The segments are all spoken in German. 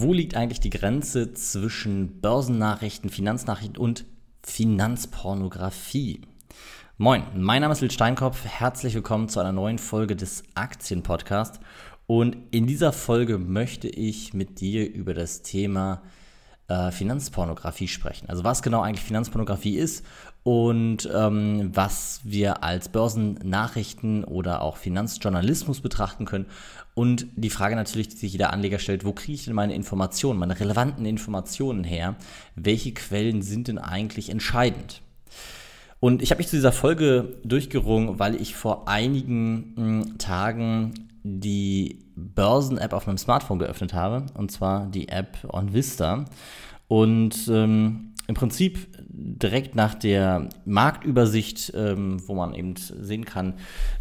wo liegt eigentlich die Grenze zwischen Börsennachrichten, Finanznachrichten und Finanzpornografie? Moin, mein Name ist Lil Steinkopf. Herzlich willkommen zu einer neuen Folge des Aktienpodcasts. Und in dieser Folge möchte ich mit dir über das Thema äh, Finanzpornografie sprechen. Also was genau eigentlich Finanzpornografie ist und ähm, was wir als Börsennachrichten oder auch Finanzjournalismus betrachten können. Und die Frage natürlich, die sich jeder Anleger stellt, wo kriege ich denn meine Informationen, meine relevanten Informationen her? Welche Quellen sind denn eigentlich entscheidend? Und ich habe mich zu dieser Folge durchgerungen, weil ich vor einigen mh, hm, Tagen die Börsen-App auf meinem Smartphone geöffnet habe, und zwar die App OnVista. Und ähm, im Prinzip direkt nach der Marktübersicht, ähm, wo man eben sehen kann,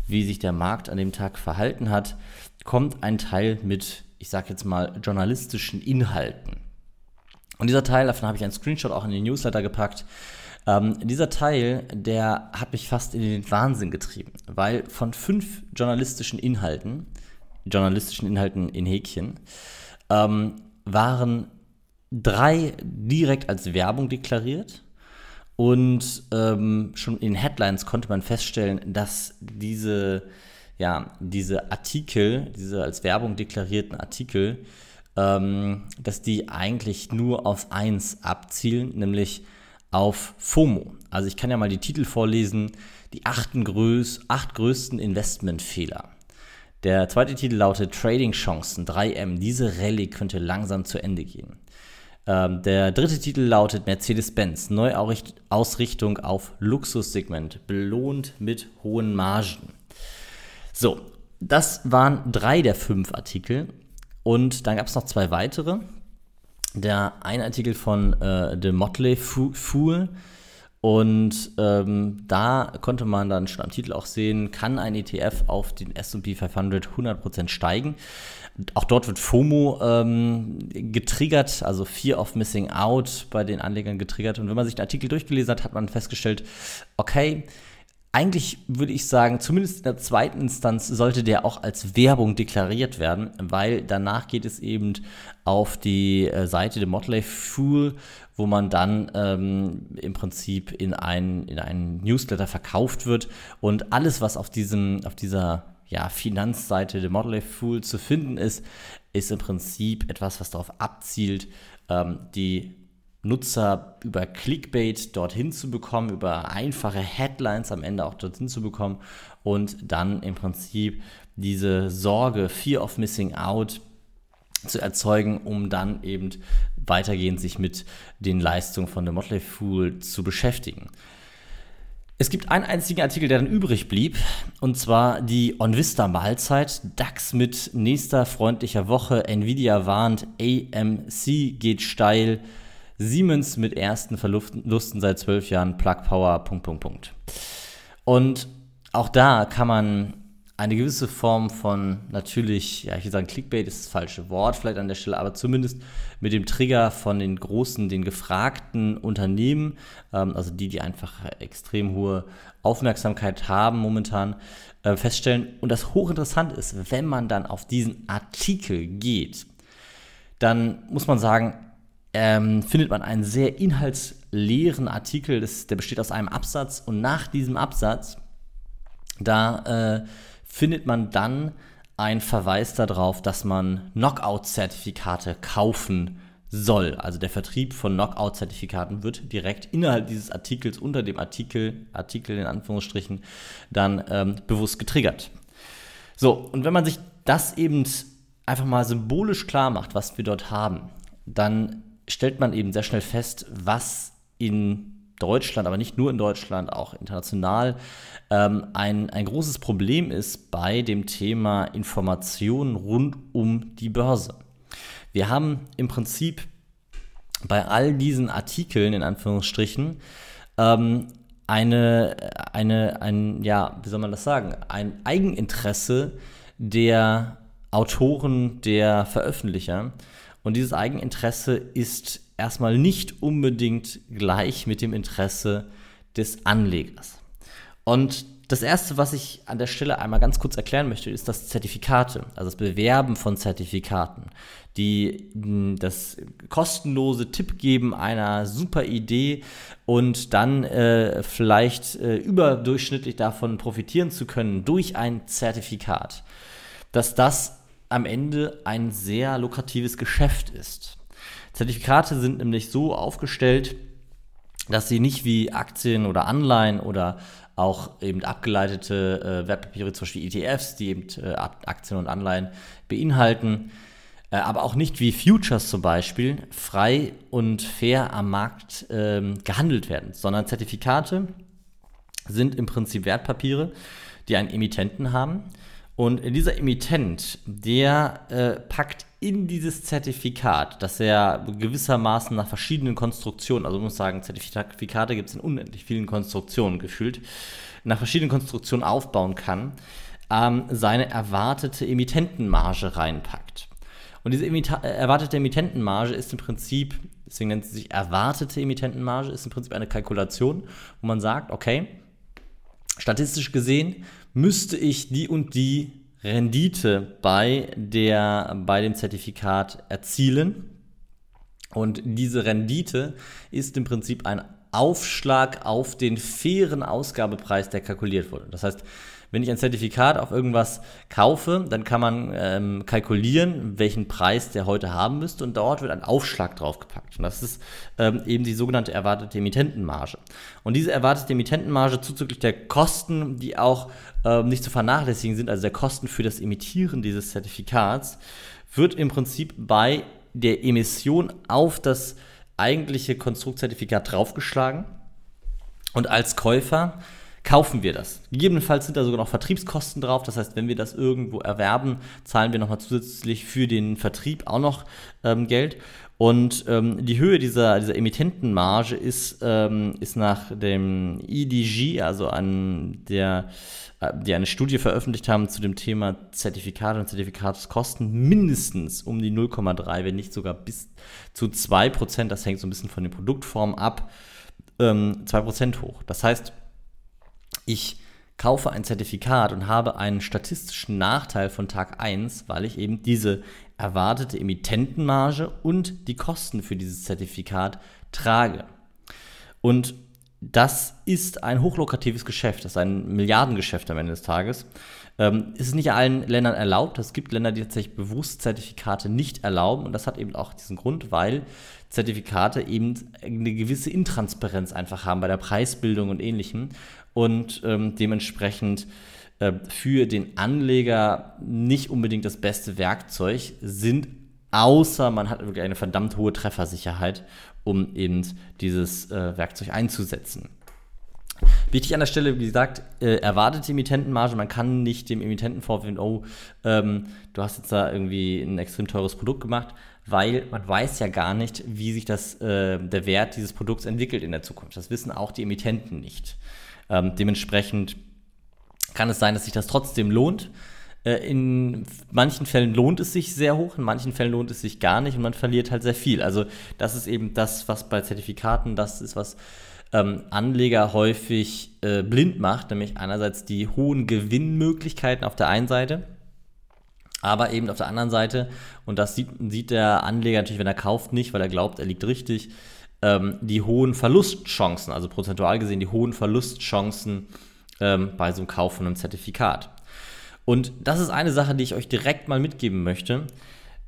wie sich der Markt an dem Tag verhalten hat, kommt ein Teil mit, ich sage jetzt mal, journalistischen Inhalten. Und dieser Teil, davon habe ich einen Screenshot auch in den Newsletter gepackt. Ähm, dieser Teil, der hat mich fast in den Wahnsinn getrieben, weil von fünf journalistischen Inhalten, journalistischen Inhalten in Häkchen, ähm, waren drei direkt als Werbung deklariert. Und ähm, schon in Headlines konnte man feststellen, dass diese, ja, diese Artikel, diese als Werbung deklarierten Artikel, ähm, dass die eigentlich nur auf eins abzielen, nämlich auf FOMO. Also ich kann ja mal die Titel vorlesen, die größ, acht größten Investmentfehler. Der zweite Titel lautet Trading Chancen 3M. Diese Rallye könnte langsam zu Ende gehen. Ähm, der dritte Titel lautet Mercedes-Benz, Neuausrichtung auf Luxussegment, belohnt mit hohen Margen. So, das waren drei der fünf Artikel. Und dann gab es noch zwei weitere. Der eine Artikel von äh, The Motley Fool. Und ähm, da konnte man dann schon am Titel auch sehen, kann ein ETF auf den SP 500 100% steigen. Auch dort wird FOMO ähm, getriggert, also Fear of Missing Out bei den Anlegern getriggert. Und wenn man sich den Artikel durchgelesen hat, hat man festgestellt, okay, eigentlich würde ich sagen, zumindest in der zweiten Instanz sollte der auch als Werbung deklariert werden, weil danach geht es eben auf die äh, Seite der Motley Fool, wo man dann ähm, im Prinzip in einen, in einen Newsletter verkauft wird und alles, was auf, diesem, auf dieser ja, Finanzseite der Motley Fool zu finden ist, ist im Prinzip etwas, was darauf abzielt, ähm, die Nutzer über Clickbait dorthin zu bekommen, über einfache Headlines am Ende auch dorthin zu bekommen und dann im Prinzip diese Sorge, Fear of Missing Out zu erzeugen, um dann eben weitergehend sich mit den Leistungen von The Motley Fool zu beschäftigen. Es gibt einen einzigen Artikel, der dann übrig blieb, und zwar die OnVista Mahlzeit. DAX mit nächster freundlicher Woche. Nvidia warnt, AMC geht steil. Siemens mit ersten Verlusten seit zwölf Jahren. Plug Power, Punkt, Punkt, Punkt. Und auch da kann man eine gewisse Form von natürlich, ja, ich will sagen, Clickbait ist das falsche Wort vielleicht an der Stelle, aber zumindest mit dem Trigger von den großen, den gefragten Unternehmen, ähm, also die, die einfach extrem hohe Aufmerksamkeit haben momentan, äh, feststellen. Und das hochinteressant ist, wenn man dann auf diesen Artikel geht, dann muss man sagen, ähm, findet man einen sehr inhaltsleeren Artikel, das, der besteht aus einem Absatz und nach diesem Absatz, da äh, findet man dann einen Verweis darauf, dass man Knockout-Zertifikate kaufen soll. Also der Vertrieb von Knockout-Zertifikaten wird direkt innerhalb dieses Artikels unter dem Artikel, Artikel in Anführungsstrichen, dann ähm, bewusst getriggert. So, und wenn man sich das eben einfach mal symbolisch klar macht, was wir dort haben, dann stellt man eben sehr schnell fest, was in Deutschland, aber nicht nur in Deutschland, auch international, ähm, ein, ein großes Problem ist bei dem Thema Informationen rund um die Börse. Wir haben im Prinzip bei all diesen Artikeln, in Anführungsstrichen, ähm, eine, eine, ein, ja, wie soll man das sagen, ein Eigeninteresse der Autoren, der Veröffentlicher. Und dieses Eigeninteresse ist erstmal nicht unbedingt gleich mit dem Interesse des Anlegers. Und das Erste, was ich an der Stelle einmal ganz kurz erklären möchte, ist das Zertifikate, also das Bewerben von Zertifikaten, die hm, das kostenlose Tipp geben einer super Idee und dann äh, vielleicht äh, überdurchschnittlich davon profitieren zu können durch ein Zertifikat, dass das am Ende ein sehr lukratives Geschäft ist. Zertifikate sind nämlich so aufgestellt, dass sie nicht wie Aktien oder Anleihen oder auch eben abgeleitete äh, Wertpapiere, zum Beispiel ETFs, die eben äh, Aktien und Anleihen beinhalten, äh, aber auch nicht wie Futures zum Beispiel frei und fair am Markt ähm, gehandelt werden, sondern Zertifikate sind im Prinzip Wertpapiere, die einen Emittenten haben. Und dieser Emittent, der äh, packt in dieses Zertifikat, das er gewissermaßen nach verschiedenen Konstruktionen, also muss sagen, Zertifikate gibt es in unendlich vielen Konstruktionen gefühlt, nach verschiedenen Konstruktionen aufbauen kann, ähm, seine erwartete Emittentenmarge reinpackt. Und diese Emita äh, erwartete Emittentenmarge ist im Prinzip, deswegen nennt sie sich erwartete Emittentenmarge, ist im Prinzip eine Kalkulation, wo man sagt, okay, statistisch gesehen müsste ich die und die Rendite bei, der, bei dem Zertifikat erzielen. Und diese Rendite ist im Prinzip ein Aufschlag auf den fairen Ausgabepreis, der kalkuliert wurde. Das heißt, wenn ich ein Zertifikat auf irgendwas kaufe, dann kann man ähm, kalkulieren, welchen Preis der heute haben müsste und dort wird ein Aufschlag draufgepackt. Und das ist ähm, eben die sogenannte erwartete Emittentenmarge. Und diese erwartete Emittentenmarge zuzüglich der Kosten, die auch ähm, nicht zu vernachlässigen sind, also der Kosten für das Emittieren dieses Zertifikats, wird im Prinzip bei der Emission auf das eigentliche Konstruktzertifikat draufgeschlagen. Und als Käufer kaufen wir das. Gegebenenfalls sind da sogar noch Vertriebskosten drauf. Das heißt, wenn wir das irgendwo erwerben, zahlen wir nochmal zusätzlich für den Vertrieb auch noch ähm, Geld. Und ähm, die Höhe dieser, dieser Emittentenmarge ist, ähm, ist nach dem EDG, also an der, äh, die eine Studie veröffentlicht haben zu dem Thema Zertifikate und Zertifikatskosten, mindestens um die 0,3, wenn nicht sogar bis zu 2 Prozent. Das hängt so ein bisschen von den Produktformen ab. Ähm, 2 Prozent hoch. Das heißt, ich kaufe ein Zertifikat und habe einen statistischen Nachteil von Tag 1, weil ich eben diese erwartete Emittentenmarge und die Kosten für dieses Zertifikat trage. Und das ist ein hochlukratives Geschäft, das ist ein Milliardengeschäft am Ende des Tages. Ähm, ist nicht allen Ländern erlaubt. Es gibt Länder, die tatsächlich bewusst Zertifikate nicht erlauben. Und das hat eben auch diesen Grund, weil Zertifikate eben eine gewisse Intransparenz einfach haben bei der Preisbildung und ähnlichem und ähm, dementsprechend äh, für den Anleger nicht unbedingt das beste Werkzeug sind, außer man hat wirklich eine verdammt hohe Treffersicherheit, um eben dieses äh, Werkzeug einzusetzen. Wichtig an der Stelle, wie gesagt, äh, erwartete Emittentenmarge. Man kann nicht dem Emittenten vorwerfen, oh, ähm, du hast jetzt da irgendwie ein extrem teures Produkt gemacht, weil man weiß ja gar nicht, wie sich das, äh, der Wert dieses Produkts entwickelt in der Zukunft. Das wissen auch die Emittenten nicht. Ähm, dementsprechend kann es sein, dass sich das trotzdem lohnt. Äh, in manchen Fällen lohnt es sich sehr hoch, in manchen Fällen lohnt es sich gar nicht und man verliert halt sehr viel. Also das ist eben das, was bei Zertifikaten, das ist, was ähm, Anleger häufig äh, blind macht, nämlich einerseits die hohen Gewinnmöglichkeiten auf der einen Seite, aber eben auf der anderen Seite, und das sieht, sieht der Anleger natürlich, wenn er kauft, nicht, weil er glaubt, er liegt richtig, ähm, die hohen Verlustchancen, also prozentual gesehen die hohen Verlustchancen ähm, bei so einem Kauf von einem Zertifikat. Und das ist eine Sache, die ich euch direkt mal mitgeben möchte.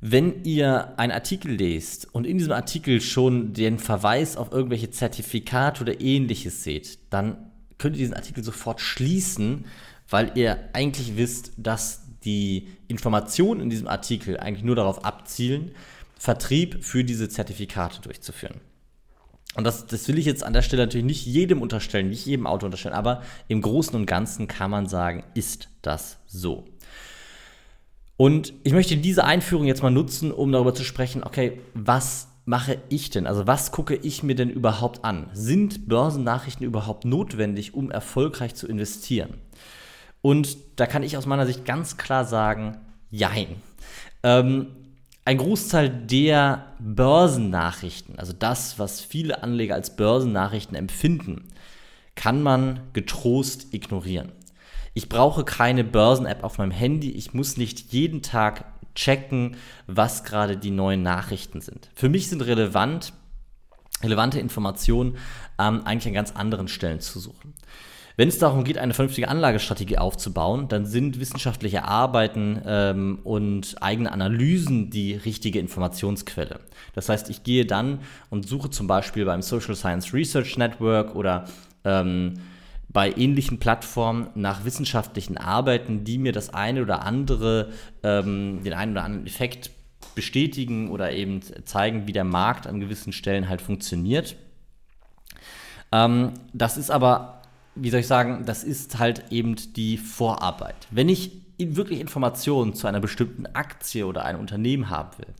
Wenn ihr einen Artikel lest und in diesem Artikel schon den Verweis auf irgendwelche Zertifikate oder ähnliches seht, dann könnt ihr diesen Artikel sofort schließen, weil ihr eigentlich wisst, dass die Informationen in diesem Artikel eigentlich nur darauf abzielen, Vertrieb für diese Zertifikate durchzuführen. Und das, das will ich jetzt an der Stelle natürlich nicht jedem unterstellen, nicht jedem Auto unterstellen, aber im Großen und Ganzen kann man sagen, ist das so. Und ich möchte diese Einführung jetzt mal nutzen, um darüber zu sprechen, okay, was mache ich denn? Also was gucke ich mir denn überhaupt an? Sind Börsennachrichten überhaupt notwendig, um erfolgreich zu investieren? Und da kann ich aus meiner Sicht ganz klar sagen, jein. Ähm, ein Großteil der Börsennachrichten, also das, was viele Anleger als Börsennachrichten empfinden, kann man getrost ignorieren. ich brauche keine Börsen-App auf meinem Handy. Ich muss nicht jeden Tag checken, was gerade die neuen Nachrichten sind. Für mich sind relevant, relevante Informationen ähm, eigentlich an ganz anderen Stellen zu suchen. Wenn es darum geht, eine vernünftige Anlagestrategie aufzubauen, dann sind wissenschaftliche Arbeiten ähm, und eigene Analysen die richtige Informationsquelle. Das heißt, ich gehe dann und suche zum Beispiel beim Social Science Research Network oder ähm, bei ähnlichen Plattformen nach wissenschaftlichen Arbeiten, die mir das eine oder andere, ähm, den einen oder anderen Effekt bestätigen oder eben zeigen, wie der Markt an gewissen Stellen halt funktioniert. Ähm, das ist aber, wie soll ich sagen, das ist halt eben die Vorarbeit. Wenn ich wirklich Informationen zu einer bestimmten Aktie oder einem Unternehmen haben will,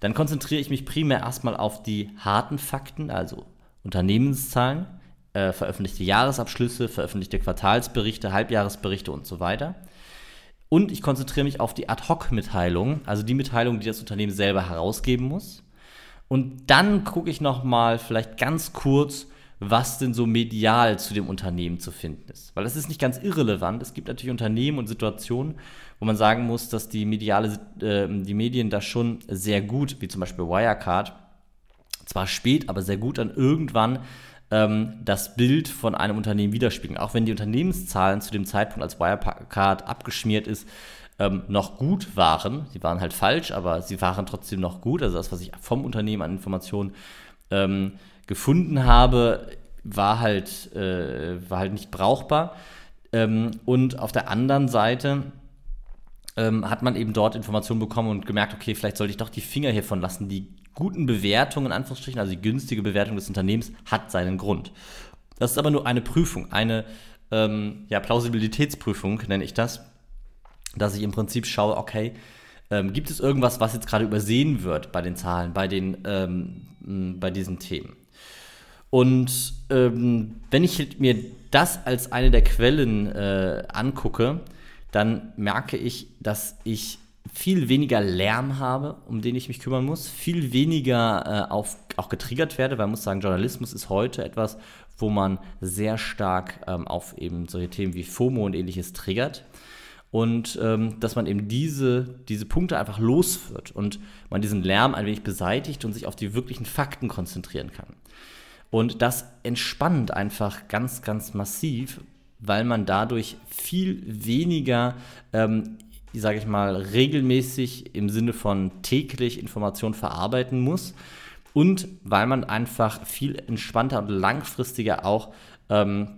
dann konzentriere ich mich primär erstmal auf die harten Fakten, also Unternehmenszahlen, äh, veröffentlichte Jahresabschlüsse, veröffentlichte Quartalsberichte, Halbjahresberichte und so weiter. Und ich konzentriere mich auf die Ad-Hoc-Mitteilung, also die Mitteilung, die das Unternehmen selber herausgeben muss. Und dann gucke ich nochmal vielleicht ganz kurz, was denn so medial zu dem Unternehmen zu finden ist. Weil das ist nicht ganz irrelevant. Es gibt natürlich Unternehmen und Situationen, wo man sagen muss, dass die, mediale, äh, die Medien da schon sehr gut, wie zum Beispiel Wirecard, zwar spät, aber sehr gut dann irgendwann ähm, das Bild von einem Unternehmen widerspiegeln. Auch wenn die Unternehmenszahlen zu dem Zeitpunkt, als Wirecard abgeschmiert ist, ähm, noch gut waren. Sie waren halt falsch, aber sie waren trotzdem noch gut. Also das, was ich vom Unternehmen an Informationen ähm, gefunden habe, war halt, äh, war halt nicht brauchbar. Ähm, und auf der anderen Seite ähm, hat man eben dort Informationen bekommen und gemerkt, okay, vielleicht sollte ich doch die Finger hiervon lassen. Die guten Bewertungen, in Anführungsstrichen, also die günstige Bewertung des Unternehmens, hat seinen Grund. Das ist aber nur eine Prüfung, eine ähm, ja, Plausibilitätsprüfung nenne ich das, dass ich im Prinzip schaue, okay, ähm, gibt es irgendwas, was jetzt gerade übersehen wird bei den Zahlen, bei, den, ähm, bei diesen Themen? Und ähm, wenn ich mir das als eine der Quellen äh, angucke, dann merke ich, dass ich viel weniger Lärm habe, um den ich mich kümmern muss, viel weniger äh, auf, auch getriggert werde, weil man muss sagen, Journalismus ist heute etwas, wo man sehr stark ähm, auf eben solche Themen wie FOMO und ähnliches triggert. Und ähm, dass man eben diese, diese Punkte einfach los wird und man diesen Lärm ein wenig beseitigt und sich auf die wirklichen Fakten konzentrieren kann. Und das entspannt einfach ganz, ganz massiv, weil man dadurch viel weniger ähm, sage ich mal, regelmäßig im Sinne von täglich Informationen verarbeiten muss und weil man einfach viel entspannter und langfristiger auch ähm,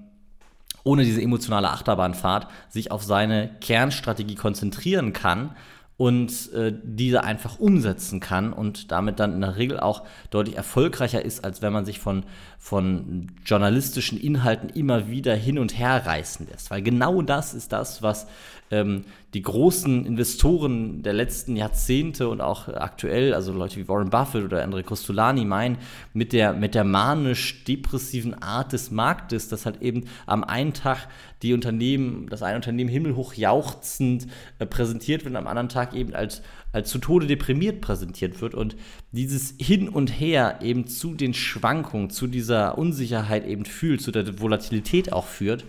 ohne diese emotionale Achterbahnfahrt sich auf seine Kernstrategie konzentrieren kann und äh, diese einfach umsetzen kann und damit dann in der Regel auch deutlich erfolgreicher ist, als wenn man sich von, von journalistischen Inhalten immer wieder hin und her reißen lässt. Weil genau das ist das, was ähm, die großen Investoren der letzten Jahrzehnte und auch aktuell, also Leute wie Warren Buffett oder Andre Costolani meinen, mit der, mit der manisch-depressiven Art des Marktes, dass halt eben am einen Tag die Unternehmen, das eine Unternehmen himmelhoch jauchzend äh, präsentiert wird und am anderen Tag eben als, als zu Tode deprimiert präsentiert wird. Und dieses Hin und Her eben zu den Schwankungen, zu dieser Unsicherheit eben fühlt, zu der Volatilität auch führt.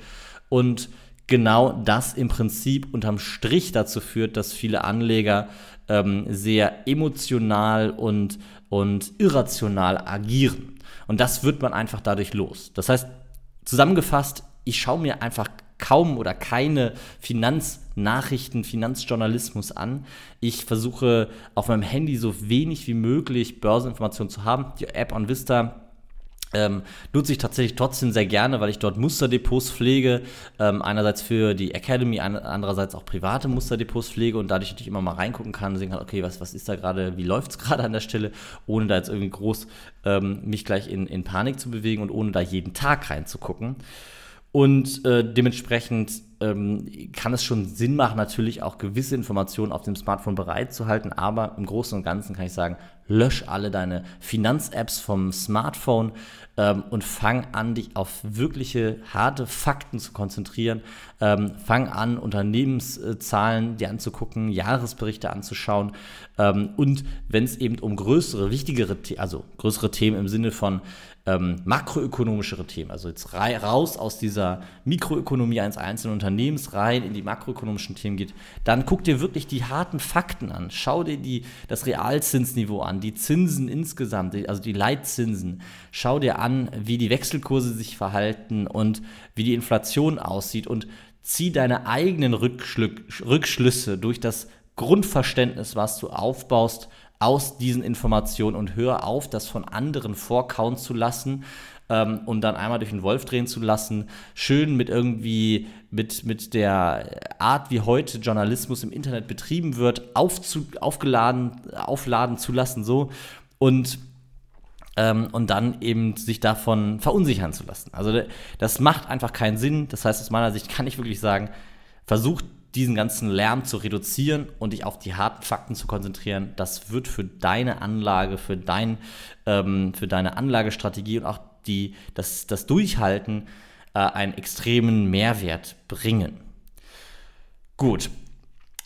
Und genau das im Prinzip unterm Strich dazu führt, dass viele Anleger ähm, sehr emotional und, und irrational agieren. Und das wird man einfach dadurch los. Das heißt, zusammengefasst, ich schaue mir einfach kaum oder keine Finanznachrichten, Finanzjournalismus an. Ich versuche auf meinem Handy so wenig wie möglich Börseninformationen zu haben. Die App on Vista ähm, nutze ich tatsächlich trotzdem sehr gerne, weil ich dort Musterdepots pflege. Ähm, einerseits für die Academy, andererseits auch private Musterdepots pflege und dadurch natürlich immer mal reingucken kann, sehen kann, okay, was, was ist da gerade, wie läuft es gerade an der Stelle, ohne da jetzt irgendwie groß ähm, mich gleich in, in Panik zu bewegen und ohne da jeden Tag reinzugucken. Und äh, dementsprechend ähm, kann es schon Sinn machen, natürlich auch gewisse Informationen auf dem Smartphone bereitzuhalten. Aber im Großen und Ganzen kann ich sagen, lösch alle deine Finanz-Apps vom Smartphone ähm, und fang an, dich auf wirkliche harte Fakten zu konzentrieren. Ähm, fang an, Unternehmenszahlen dir anzugucken, Jahresberichte anzuschauen. Ähm, und wenn es eben um größere, wichtigere, also größere Themen im Sinne von ähm, makroökonomischere Themen, also jetzt raus aus dieser Mikroökonomie eines einzelnen Unternehmens rein, in die makroökonomischen Themen geht, dann guck dir wirklich die harten Fakten an. Schau dir die, das Realzinsniveau an, die Zinsen insgesamt, also die Leitzinsen. Schau dir an, wie die Wechselkurse sich verhalten und wie die Inflation aussieht und zieh deine eigenen Rückschlüsse durch das Grundverständnis, was du aufbaust, aus diesen Informationen und hör auf, das von anderen vorkauen zu lassen ähm, und dann einmal durch den Wolf drehen zu lassen. Schön mit irgendwie, mit, mit der Art, wie heute Journalismus im Internet betrieben wird, aufzu, aufgeladen, aufladen zu lassen, so. Und ähm, und dann eben sich davon verunsichern zu lassen. Also das macht einfach keinen Sinn. Das heißt, aus meiner Sicht kann ich wirklich sagen, versucht diesen ganzen Lärm zu reduzieren und dich auf die harten Fakten zu konzentrieren. Das wird für deine Anlage, für, dein, ähm, für deine Anlagestrategie und auch die, das, das Durchhalten äh, einen extremen Mehrwert bringen. Gut,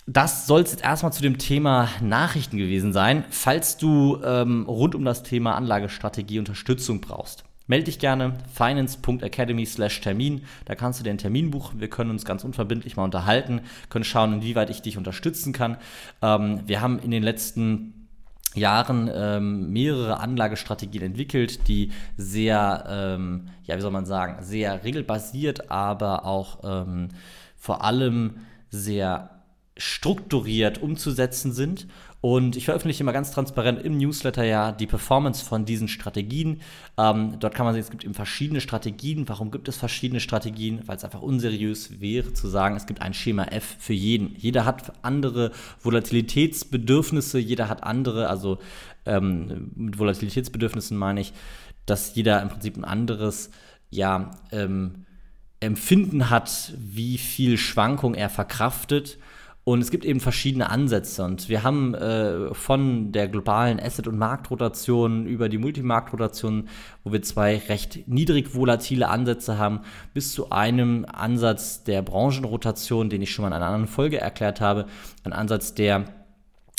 das soll es jetzt erstmal zu dem Thema Nachrichten gewesen sein. Falls du ähm, rund um das Thema Anlagestrategie Unterstützung brauchst, melde dich gerne finance.academy/termin. Da kannst du den Termin buchen. Wir können uns ganz unverbindlich mal unterhalten, können schauen, inwieweit ich dich unterstützen kann. Ähm, wir haben in den letzten Jahren ähm, mehrere Anlagestrategien entwickelt, die sehr, ähm, ja, wie soll man sagen, sehr regelbasiert, aber auch ähm, vor allem sehr strukturiert umzusetzen sind. Und ich veröffentliche immer ganz transparent im Newsletter ja die Performance von diesen Strategien. Ähm, dort kann man sehen, es gibt eben verschiedene Strategien. Warum gibt es verschiedene Strategien? Weil es einfach unseriös wäre zu sagen, es gibt ein Schema F für jeden. Jeder hat andere Volatilitätsbedürfnisse, jeder hat andere, also ähm, mit Volatilitätsbedürfnissen meine ich, dass jeder im Prinzip ein anderes, ja, ähm, Empfinden hat, wie viel Schwankung er verkraftet und es gibt eben verschiedene Ansätze. Und wir haben äh, von der globalen Asset- und Marktrotation über die Multimarktrotation, wo wir zwei recht niedrig volatile Ansätze haben, bis zu einem Ansatz der Branchenrotation, den ich schon mal in einer anderen Folge erklärt habe. Ein Ansatz, der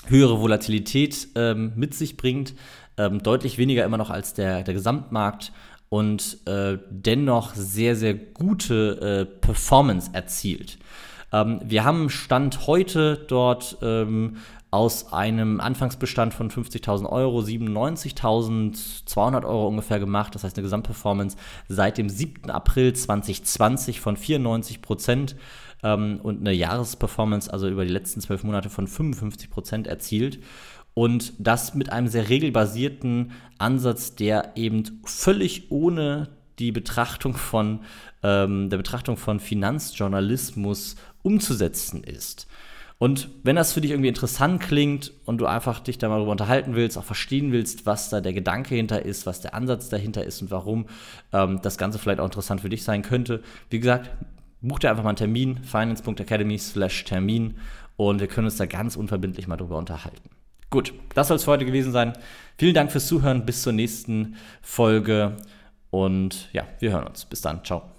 höhere Volatilität ähm, mit sich bringt, ähm, deutlich weniger immer noch als der, der Gesamtmarkt und äh, dennoch sehr, sehr gute äh, Performance erzielt. Ähm, wir haben Stand heute dort ähm, aus einem Anfangsbestand von 50.000 Euro 97.200 Euro ungefähr gemacht. Das heißt eine Gesamtperformance seit dem 7. April 2020 von 94 Prozent ähm, und eine Jahresperformance, also über die letzten zwölf Monate von 55 Prozent erzielt. Und das mit einem sehr regelbasierten Ansatz, der eben völlig ohne die Betrachtung von ähm, der Betrachtung von Finanzjournalismus umzusetzen ist. Und wenn das für dich irgendwie interessant klingt und du einfach dich da mal darüber unterhalten willst, auch verstehen willst, was da der Gedanke hinter ist, was der Ansatz dahinter ist und warum ähm, das Ganze vielleicht auch interessant für dich sein könnte, wie gesagt, buch dir einfach mal einen Termin, finance.academy slash Termin und wir können uns da ganz unverbindlich mal drüber unterhalten. Gut, das soll es für heute gewesen sein. Vielen Dank fürs Zuhören, bis zur nächsten Folge und ja, wir hören uns. Bis dann, ciao.